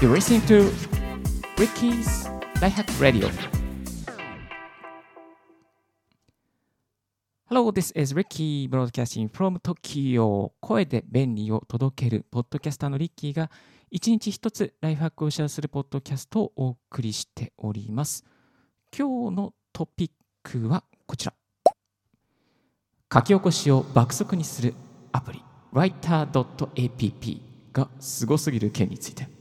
You're listening to Ricky's Lifehack Radio. Hello, this is Ricky broadcasting from Tokyo. 声で便利を届けるポッドキャスターのリッキーが一日一つライフハックをシェアするポッドキャストをお送りしております。今日のトピックはこちら。書き起こしを爆速にするアプリ writer.app がすごすぎる件について。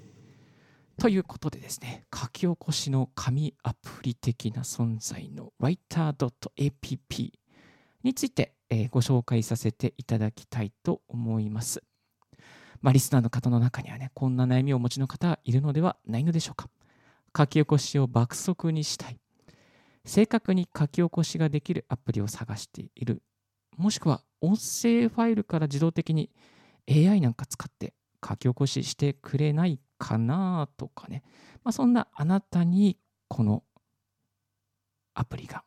ということでですね、書き起こしの紙アプリ的な存在の writer.app について、えー、ご紹介させていただきたいと思います。まあ、リスナーの方の中にはね、こんな悩みをお持ちの方はいるのではないのでしょうか。書き起こしを爆速にしたい。正確に書き起こしができるアプリを探している。もしくは音声ファイルから自動的に AI なんか使って書き起こししてくれないかなとかね。まあ、そんなあなたにこのアプリが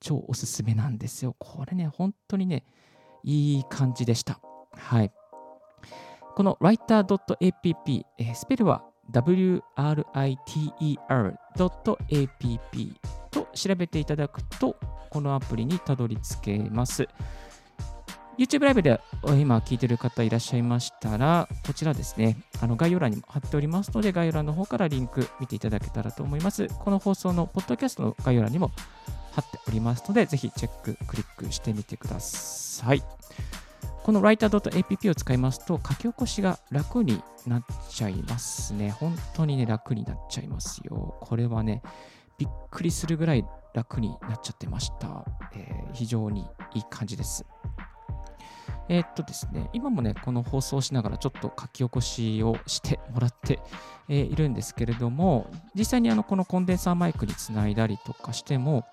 超おすすめなんですよ。これね、本当にね、いい感じでした。はい。この writer.app、えー、スペルは writer.app と調べていただくと、このアプリにたどり着けます。YouTube ライブで今聞いてる方いらっしゃいましたら、こちらですね、あの概要欄にも貼っておりますので、概要欄の方からリンク見ていただけたらと思います。この放送のポッドキャストの概要欄にも貼っておりますので、ぜひチェック、クリックしてみてください。この writer.app を使いますと、書き起こしが楽になっちゃいますね。本当にね、楽になっちゃいますよ。これはね、びっくりするぐらい楽になっちゃってました。えー、非常にいい感じです。えー、っとですね、今もね、この放送しながらちょっと書き起こしをしてもらって、えー、いるんですけれども、実際にあのこのコンデンサーマイクにつないだりとかしても、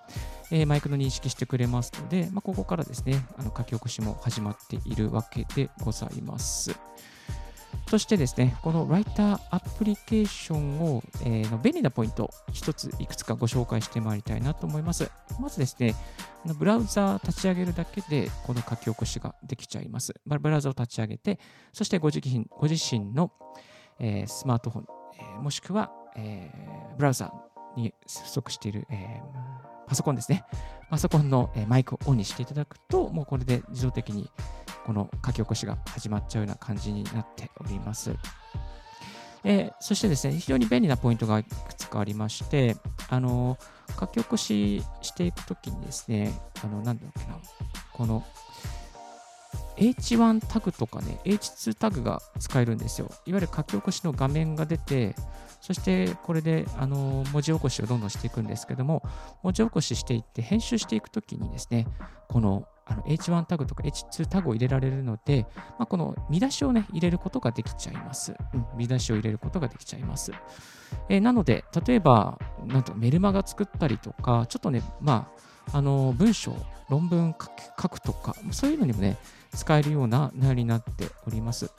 えー、マイクの認識してくれますので、まあ、ここからですね、あの書き起こしも始まっているわけでございます。そしてですね、このライターアプリケーションを、えー、の便利なポイント、一ついくつかご紹介してまいりたいなと思います。まずですね、ブラウザー立ち上げるだけで、この書き起こしができちゃいます。ブラウザを立ち上げて、そしてご自身ご自身の、えー、スマートフォン、えー、もしくは、え、ブラウザに接続している、えー、パソコンですね。パソコンの、マイクをオンにしていただくと、もうこれで自動的にこの書き起こしが始まっちゃうような感じになっております。えー、そしてですね、非常に便利なポイントがいくつかありまして、あの書き起こししていくときにですね、あの、なんだっけな、この H1 タグとかね、H2 タグが使えるんですよ。いわゆる書き起こしの画面が出て、そしてこれであの文字起こしをどんどんしていくんですけども、文字起こししていって編集していくときにですね、このあの H1 タグとか H2 タグを入れられるので、まあ、この見出しをね、入れることができちゃいます。うん、見出しを入れることができちゃいます。えー、なので、例えば、なんとメルマガ作ったりとか、ちょっとね、まあ、あの文章、論文書くとか、そういうのにもね、使えるような内容になっております。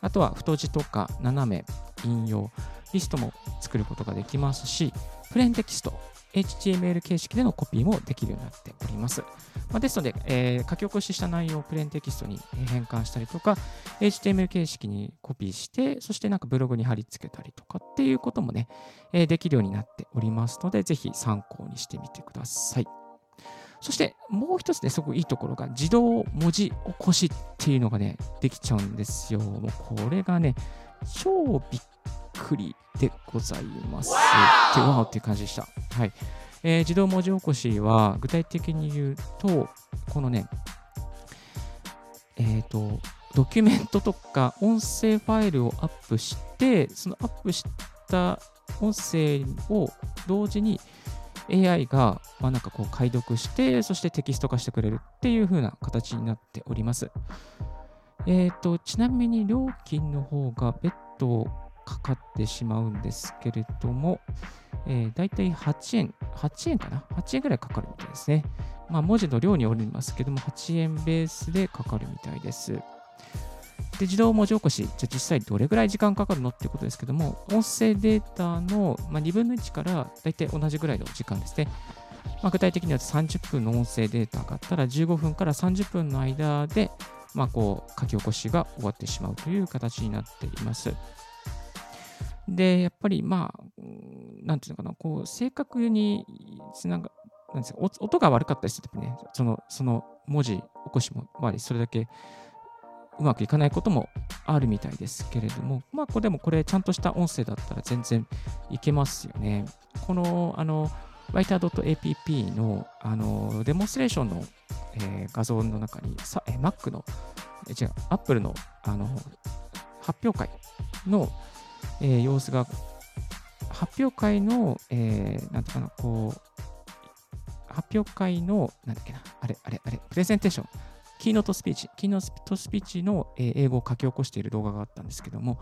あとは、太字とか斜め、引用、リストも作ることができますし、プレーンテキスト、HTML 形式でのコピーもできるようになっております。まあ、ですので、えー、書き起こしした内容をプレーンテキストに変換したりとか、HTML 形式にコピーして、そしてなんかブログに貼り付けたりとかっていうこともね、えー、できるようになっておりますので、ぜひ参考にしてみてください。そしてもう一つね、すごくいいところが自動文字起こしっていうのがね、できちゃうんですよ。もうこれがね、超びっくりでございます。ってわおっていう感じでした。はい。えー、自動文字起こしは具体的に言うと、このね、えっ、ー、と、ドキュメントとか音声ファイルをアップして、そのアップした音声を同時に AI が、まあ、なんかこう解読して、そしてテキスト化してくれるっていう風な形になっております。えっ、ー、と、ちなみに料金の方が別途かかってしまうんですけれども、えー、大体8円、8円かな ?8 円ぐらいかかるみたいですね。まあ、文字の量によりますけども、8円ベースでかかるみたいです。で、自動文字起こし、じゃあ実際どれぐらい時間かかるのってことですけども、音声データの、ま、2分の1から大体同じぐらいの時間ですね。まあ、具体的には30分の音声データがあったら15分から30分の間で、まあ、こう書き起こしが終わってしまうという形になっています。で、やっぱりまあ、なんていうのかな、こう、正確につなが、なんですか音が悪かったりするとね、その、その文字起こしも、まあ、それだけうまくいかないこともあるみたいですけれども、まあ、これでもこれ、ちゃんとした音声だったら全然いけますよね。この、あの、writer.app のあのデモンストレーションの、えー、画像の中にさ、えー、Mac の、えー、違う、Apple のあの発表会の、えー、様子が、発表会の、えー、なんていうかな、こう、発表会の、なんだっけな、あれ、あれ、あれ、プレゼンテーション、キーノートスピーチ、キーノートスピーチの、えー、英語を書き起こしている動画があったんですけども、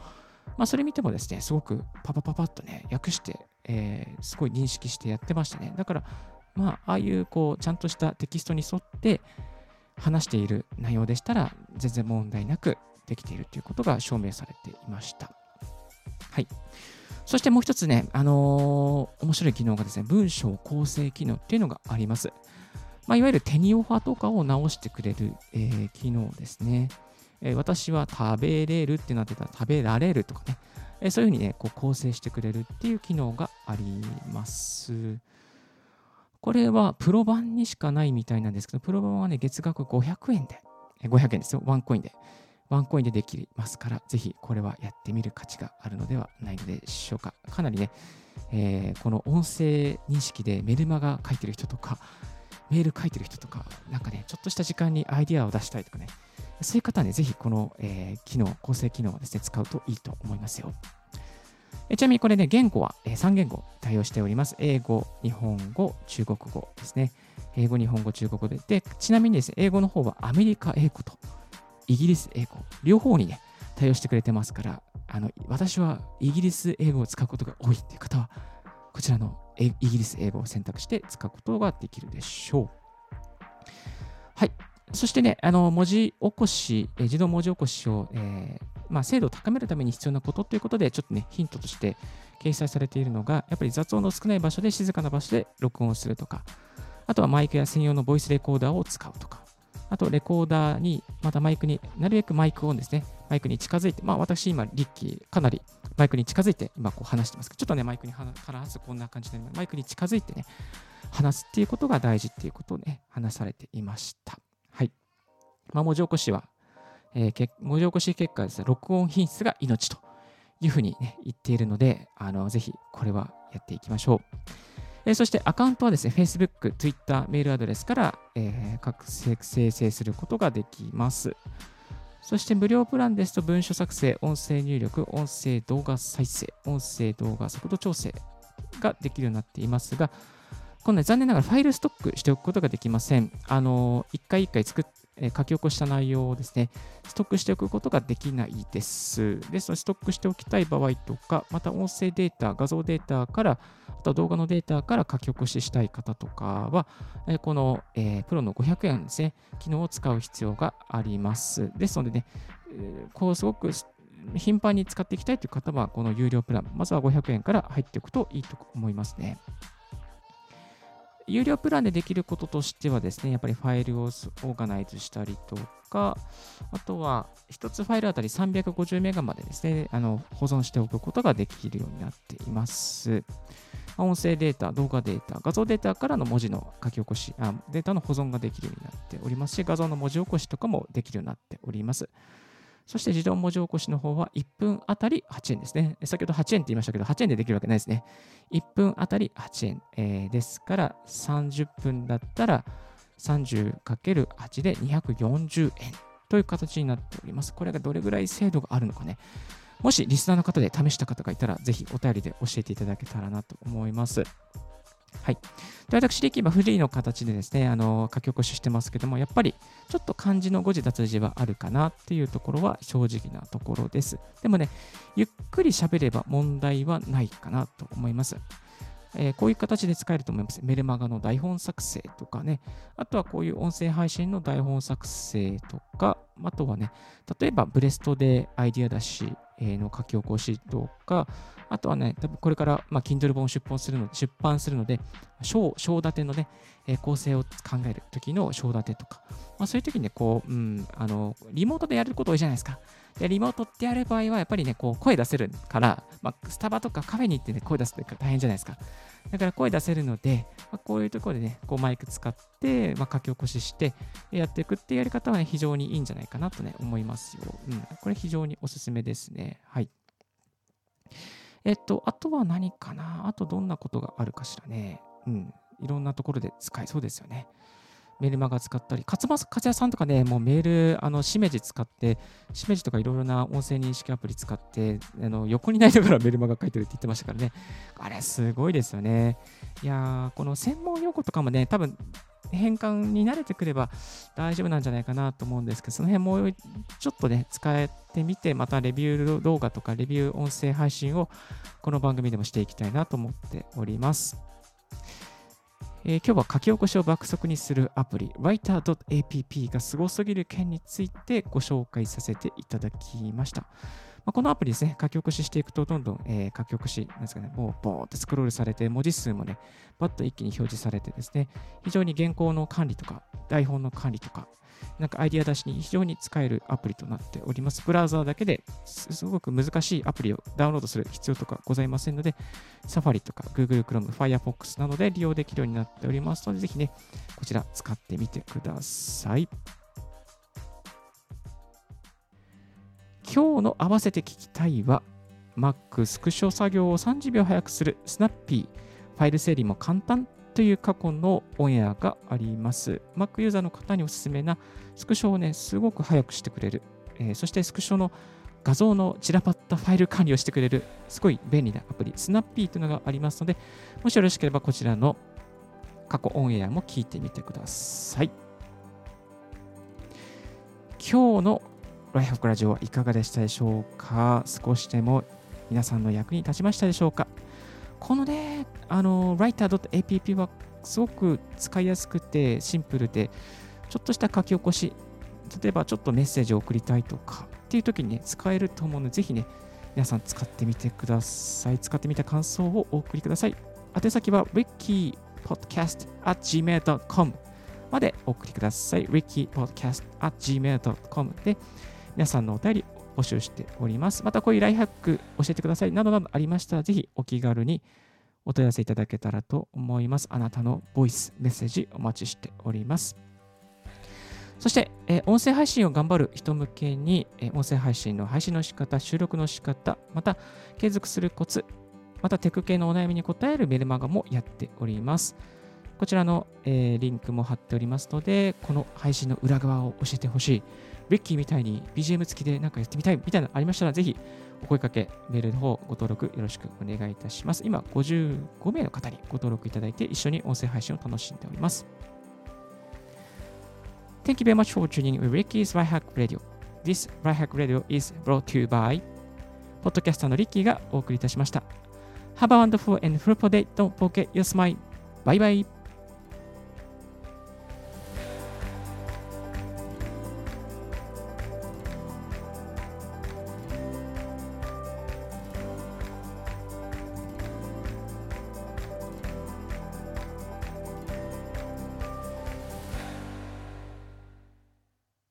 まあ、それ見てもですね、すごくパパパパッとね、訳して、えー、すごい認識してやってましたね。だから、まあ、ああいうこうちゃんとしたテキストに沿って話している内容でしたら、全然問題なくできているということが証明されていました。はい。そしてもう一つね、あのー、面白い機能がですね、文章構成機能っていうのがあります。まあ、いわゆるテニオファとかを直してくれる、えー、機能ですね。えー、私は食べれるってなってたら食べられるとかね、えー、そういうふうにね、こう構成してくれるっていう機能があります。これはプロ版にしかないみたいなんですけど、プロ版はね、月額500円で、500円ですよ、ワンコインで。ワンコインでできますから、ぜひこれはやってみる価値があるのではないのでしょうか。かなりね、えー、この音声認識でメルマガ書いてる人とか、メール書いてる人とか、なんかね、ちょっとした時間にアイディアを出したいとかね、そういう方はね、ぜひこの、えー、機能、構成機能をですね、使うといいと思いますよ。えちなみにこれね、言語は、えー、3言語対応しております。英語、日本語、中国語ですね。英語、日本語、中国語で。で、ちなみにですね、英語の方はアメリカ英語とイギリス英語、両方にね、対応してくれてますから、あの私はイギリス英語を使うことが多いっていう方は、こちらのイギリス英語を選択して使うことができるでしょう。はい。そしてね、あの文字起こし、自動文字起こしを、えー、まあ、精度を高めるために必要なことということで、ちょっとね、ヒントとして掲載されているのが、やっぱり雑音の少ない場所で静かな場所で録音するとか、あとはマイクや専用のボイスレコーダーを使うとか、あとレコーダーに、またマイクに、なるべくマイクオンですね、マイクに近づいて、まあ私今、リッキー、かなりマイクに近づいて今こう話してますけど、ちょっとね、マイクに話すこんな感じで、マイクに近づいてね、話すっていうことが大事っていうことをね、話されていました。はい。まあ、文字起こしは、えー、文字起こし結果ですね、録音品質が命というふうに、ね、言っているので、あのぜひこれはやっていきましょう。えー、そしてアカウントはですね、Facebook、Twitter、メールアドレスから、えー、各生成することができます。そして無料プランですと文書作成、音声入力、音声動画再生、音声動画速度調整ができるようになっていますが、このね、残念ながらファイルストックしておくことができません。あの、一回一回作っえ書き起こした内容をですね、ストックしておくことができないです。ですので、ストックしておきたい場合とか、また音声データ、画像データから、あとは動画のデータから書き起こししたい方とかは、えこの、え、プロの500円ですね、機能を使う必要があります。ですのでね、こうすごく頻繁に使っていきたいという方は、この有料プラン、まずは500円から入っておくといいと思いますね。有料プランでできることとしてはですね、やっぱりファイルをオーガナイズしたりとか、あとは1つファイルあたり350メガまでですね、あの保存しておくことができるようになっています。音声データ、動画データ、画像データからの文字の書き起こしあ、データの保存ができるようになっておりますし、画像の文字起こしとかもできるようになっております。そして自動文字起こしの方は1分あたり8円ですね。先ほど8円って言いましたけど、8円でできるわけないですね。1分あたり8円、えー、ですから、30分だったら 30×8 で240円という形になっております。これがどれぐらい精度があるのかね。もしリスナーの方で試した方がいたら、ぜひお便りで教えていただけたらなと思います。はい。で私、できればフリーの形でですね、あの書き起こししてますけども、やっぱりちょっと漢字の誤字脱字はあるかなっていうところは正直なところです。でもね、ゆっくり喋れば問題はないかなと思います。えー、こういう形で使えると思います。メルマガの台本作成とかね、あとはこういう音声配信の台本作成とか、あとはね、例えばブレストでアイディア出しの書き起こしとか、あとはね、多分これから、まあ、Kindle 本を出版するの出版するので、章立てのね、え構成を考えるときの章立てとか、まあ、そういうときにね、こう、うん、あの、リモートでやること多いじゃないですか。で、リモートってやる場合は、やっぱりね、こう、声出せるから、まあ、スタバとかカフェに行ってね、声出すって大変じゃないですか。だから声出せるので、まあ、こういうところでね、こうマイク使って、まあ、書き起こししてやっていくっていうやり方はね、非常にいいんじゃないかなとね、思いますよ。うん。これ非常におすすめですね。はい。えっと、あとは何かな？あとどんなことがあるかしらね。うん。いろんなところで使えそうですよね。メルマガ使ったり、勝間勝也さんとかね、もうメール、あの、しめじ使って、しめじとかいろいろな音声認識アプリ使って、あの横にないながらメルマガ書いてるって言ってましたからね。あれ、すごいですよね。いやー、この専門用語とかもね、多分、変換に慣れてくれば大丈夫なんじゃないかなと思うんですけど、その辺もうちょっとね、使えてみて、またレビュー動画とかレビュー音声配信をこの番組でもしていきたいなと思っております。えー、今日は書き起こしを爆速にするアプリ writer.app がすごすぎる件についてご紹介させていただきました。まあ、このアプリですね、書き起こししていくと、どんどん、えー、書き起こし、なんですかね、もうボーってスクロールされて、文字数もね、バッと一気に表示されてですね、非常に原稿の管理とか、台本の管理とか、なんかアイディア出しに非常に使えるアプリとなっております。ブラウザーだけですごく難しいアプリをダウンロードする必要とかございませんので、Safari とか Google Chrome、Firefox などで利用できるようになっておりますので、ぜひね、こちら使ってみてください。今日の合わせて聞きたいは、Mac スクショ作業を30秒早くする Snappy ファイル整理も簡単という過去のオンエアがあります。Mac ユーザーの方におすすめなスクショをね、すごく早くしてくれる。えー、そしてスクショの画像の散らばったファイル管理をしてくれる、すごい便利なアプリ、Snappy というのがありますので、もしよろしければこちらの過去オンエアも聞いてみてください。今日のライフクラジオはいかがでしたでしょうか？少しでも皆さんの役に立ちましたでしょうか？このね、あの、writer.app はすごく使いやすくてシンプルで、ちょっとした書き起こし、例えばちょっとメッセージを送りたいとかっていう時にね、使えると思うので、ぜひね、皆さん使ってみてください。使ってみた感想をお送りください。宛先は wikipodcast.gmail.com までお送りください。wikipodcast.gmail.com で皆さんのお便り募集しております。またこういうライフハック教えてくださいなどなどありましたら、ぜひお気軽にお問い合わせいただけたらと思います。あなたのボイス、メッセージお待ちしております。そして、え音声配信を頑張る人向けに、え音声配信の配信の仕方、収録の仕方、また継続するコツ、またテク系のお悩みに答えるメルマガもやっております。こちらの、えー、リンクも貼っておりますので、この配信の裏側を教えてほしい。リッキーみたいに BGM 付きでなんかやってみたいみたいなのありましたら、ぜひお声かけ、メールの方ご登録よろしくお願いいたします。今、55名の方にご登録いただいて、一緒に音声配信を楽しんでおります。Thank you very much for tuning in Ricky's Right Hack Radio. This Right Hack Radio is brought to you by ポッドキャスターのリッキーがお送りいたしました。Have a wonderful and fruitful day. Don't forget your smile. Bye bye.